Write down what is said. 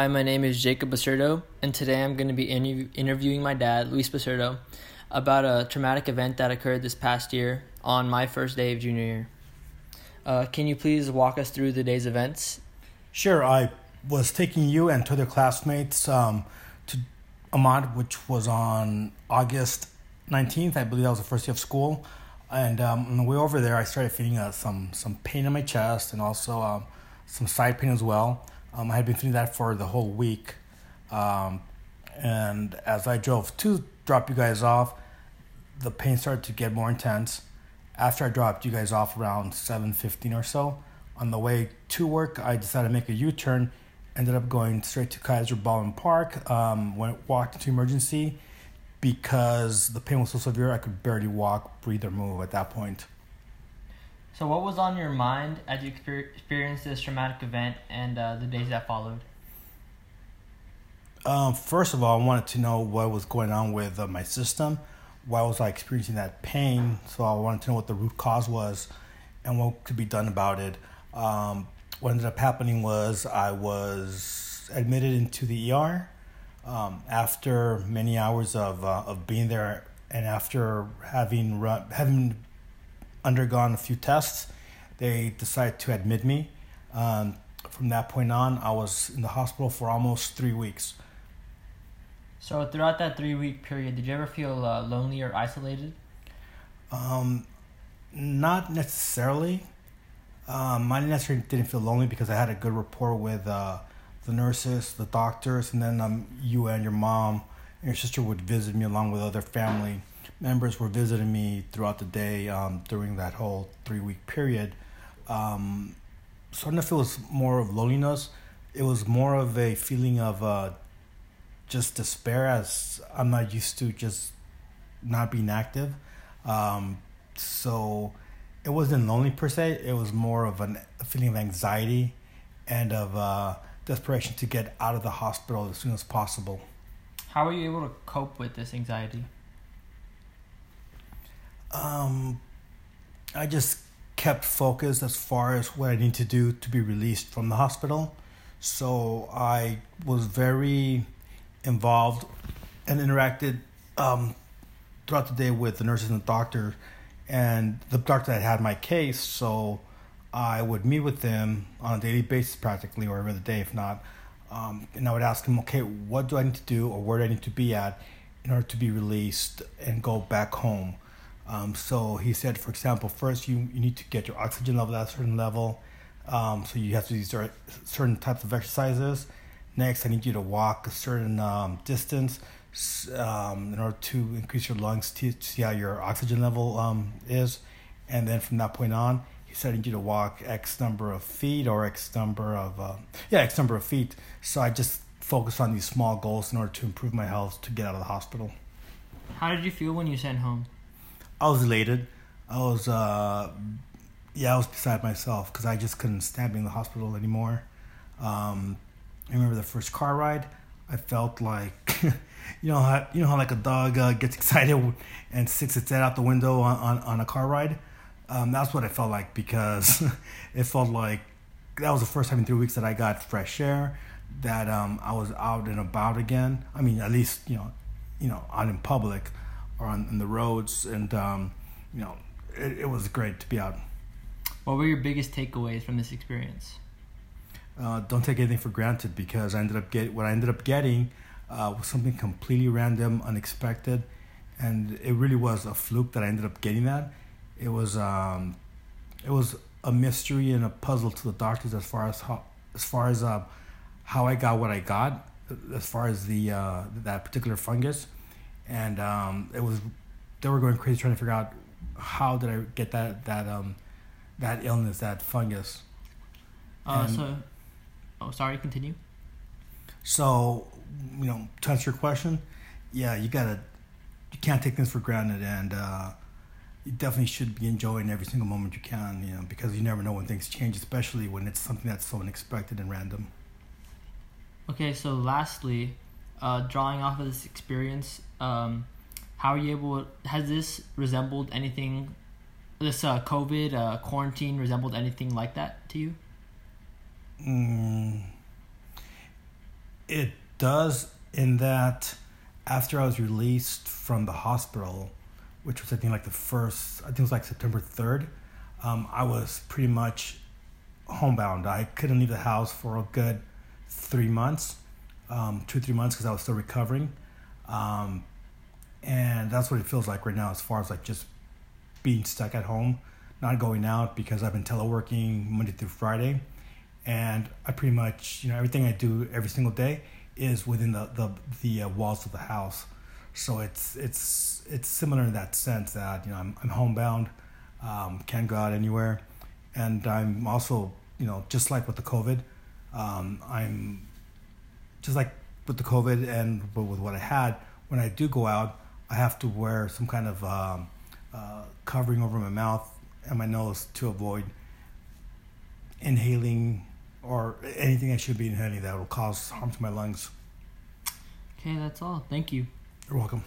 Hi, my name is Jacob Basurdo, and today I'm going to be interview- interviewing my dad, Luis Basurdo, about a traumatic event that occurred this past year on my first day of junior year. Uh, can you please walk us through the day's events? Sure, I was taking you and two other classmates um, to Ahmad, which was on August 19th. I believe that was the first day of school. And um, on the way over there, I started feeling uh, some, some pain in my chest and also um, some side pain as well. Um, I had been feeling that for the whole week. Um, and as I drove to drop you guys off, the pain started to get more intense. After I dropped you guys off around 7.15 or so, on the way to work, I decided to make a U-turn. Ended up going straight to Kaiser Baldwin Park. Um, went walked into emergency because the pain was so severe I could barely walk, breathe, or move at that point. So, what was on your mind as you experienced this traumatic event and uh, the days that followed? Um, first of all, I wanted to know what was going on with uh, my system. Why was I experiencing that pain? So I wanted to know what the root cause was and what could be done about it. Um, what ended up happening was I was admitted into the ER um, after many hours of uh, of being there, and after having run, having undergone a few tests, they decided to admit me. Um, from that point on, I was in the hospital for almost three weeks. So, throughout that three week period, did you ever feel uh, lonely or isolated? Um, not necessarily. Um, I necessarily didn't feel lonely because I had a good rapport with uh, the nurses, the doctors, and then um, you and your mom and your sister would visit me along with other family members were visiting me throughout the day um, during that whole three week period. Um, if it was more of loneliness. It was more of a feeling of uh, just despair as I'm not used to just not being active. Um, so it wasn't lonely per se. It was more of an, a feeling of anxiety and of uh, desperation to get out of the hospital as soon as possible. How were you able to cope with this anxiety? Um, I just kept focused as far as what I need to do to be released from the hospital. So I was very involved and interacted um, throughout the day with the nurses and the doctor and the doctor that had my case. So I would meet with them on a daily basis, practically, or every other day, if not. Um, and I would ask him, okay, what do I need to do or where do I need to be at in order to be released and go back home? Um, so he said, for example, first you, you need to get your oxygen level at a certain level. Um, so you have to do certain types of exercises. Next, I need you to walk a certain um, distance um, in order to increase your lungs to, to see how your oxygen level um, is. And then from that point on, he said I need you to walk X number of feet or X number of, uh, yeah, X number of feet. So I just focus on these small goals in order to improve my health to get out of the hospital. How did you feel when you sent home? I was elated. I was, uh, yeah, I was beside myself because I just couldn't stand being in the hospital anymore. Um, I remember the first car ride. I felt like, you know how you know how like a dog uh, gets excited and sticks its head out the window on, on, on a car ride. Um, that's what it felt like because it felt like that was the first time in three weeks that I got fresh air, that um, I was out and about again. I mean, at least you know, you know, out in public or on, on the roads, and um, you know, it, it was great to be out. What were your biggest takeaways from this experience? Uh, don't take anything for granted because I ended up get what I ended up getting uh, was something completely random, unexpected, and it really was a fluke that I ended up getting that. It was um, it was a mystery and a puzzle to the doctors as far as how as far as uh, how I got what I got as far as the uh, that particular fungus, and um, it was they were going crazy trying to figure out how did I get that that um, that illness that fungus. Uh, so, oh, sorry. Continue. So, you know, to answer your question, yeah, you gotta, you can't take things for granted, and uh, you definitely should be enjoying every single moment you can, you know, because you never know when things change, especially when it's something that's so unexpected and random. Okay, so lastly, uh, drawing off of this experience, um, how are you able? Has this resembled anything? This uh, COVID uh, quarantine resembled anything like that to you? Mm, It does in that after I was released from the hospital, which was I think like the first, I think it was like September 3rd, um, I was pretty much homebound. I couldn't leave the house for a good three months, um, two, three months because I was still recovering. Um, and that's what it feels like right now as far as like just being stuck at home, not going out because I've been teleworking Monday through Friday. And I pretty much, you know, everything I do every single day is within the the, the uh, walls of the house. So it's it's it's similar in that sense that you know I'm I'm homebound, um, can't go out anywhere, and I'm also you know just like with the COVID, um, I'm just like with the COVID and with what I had when I do go out, I have to wear some kind of um, uh, covering over my mouth and my nose to avoid inhaling or anything I should be inhaling that will cause harm to my lungs. Okay, that's all. Thank you. You're welcome.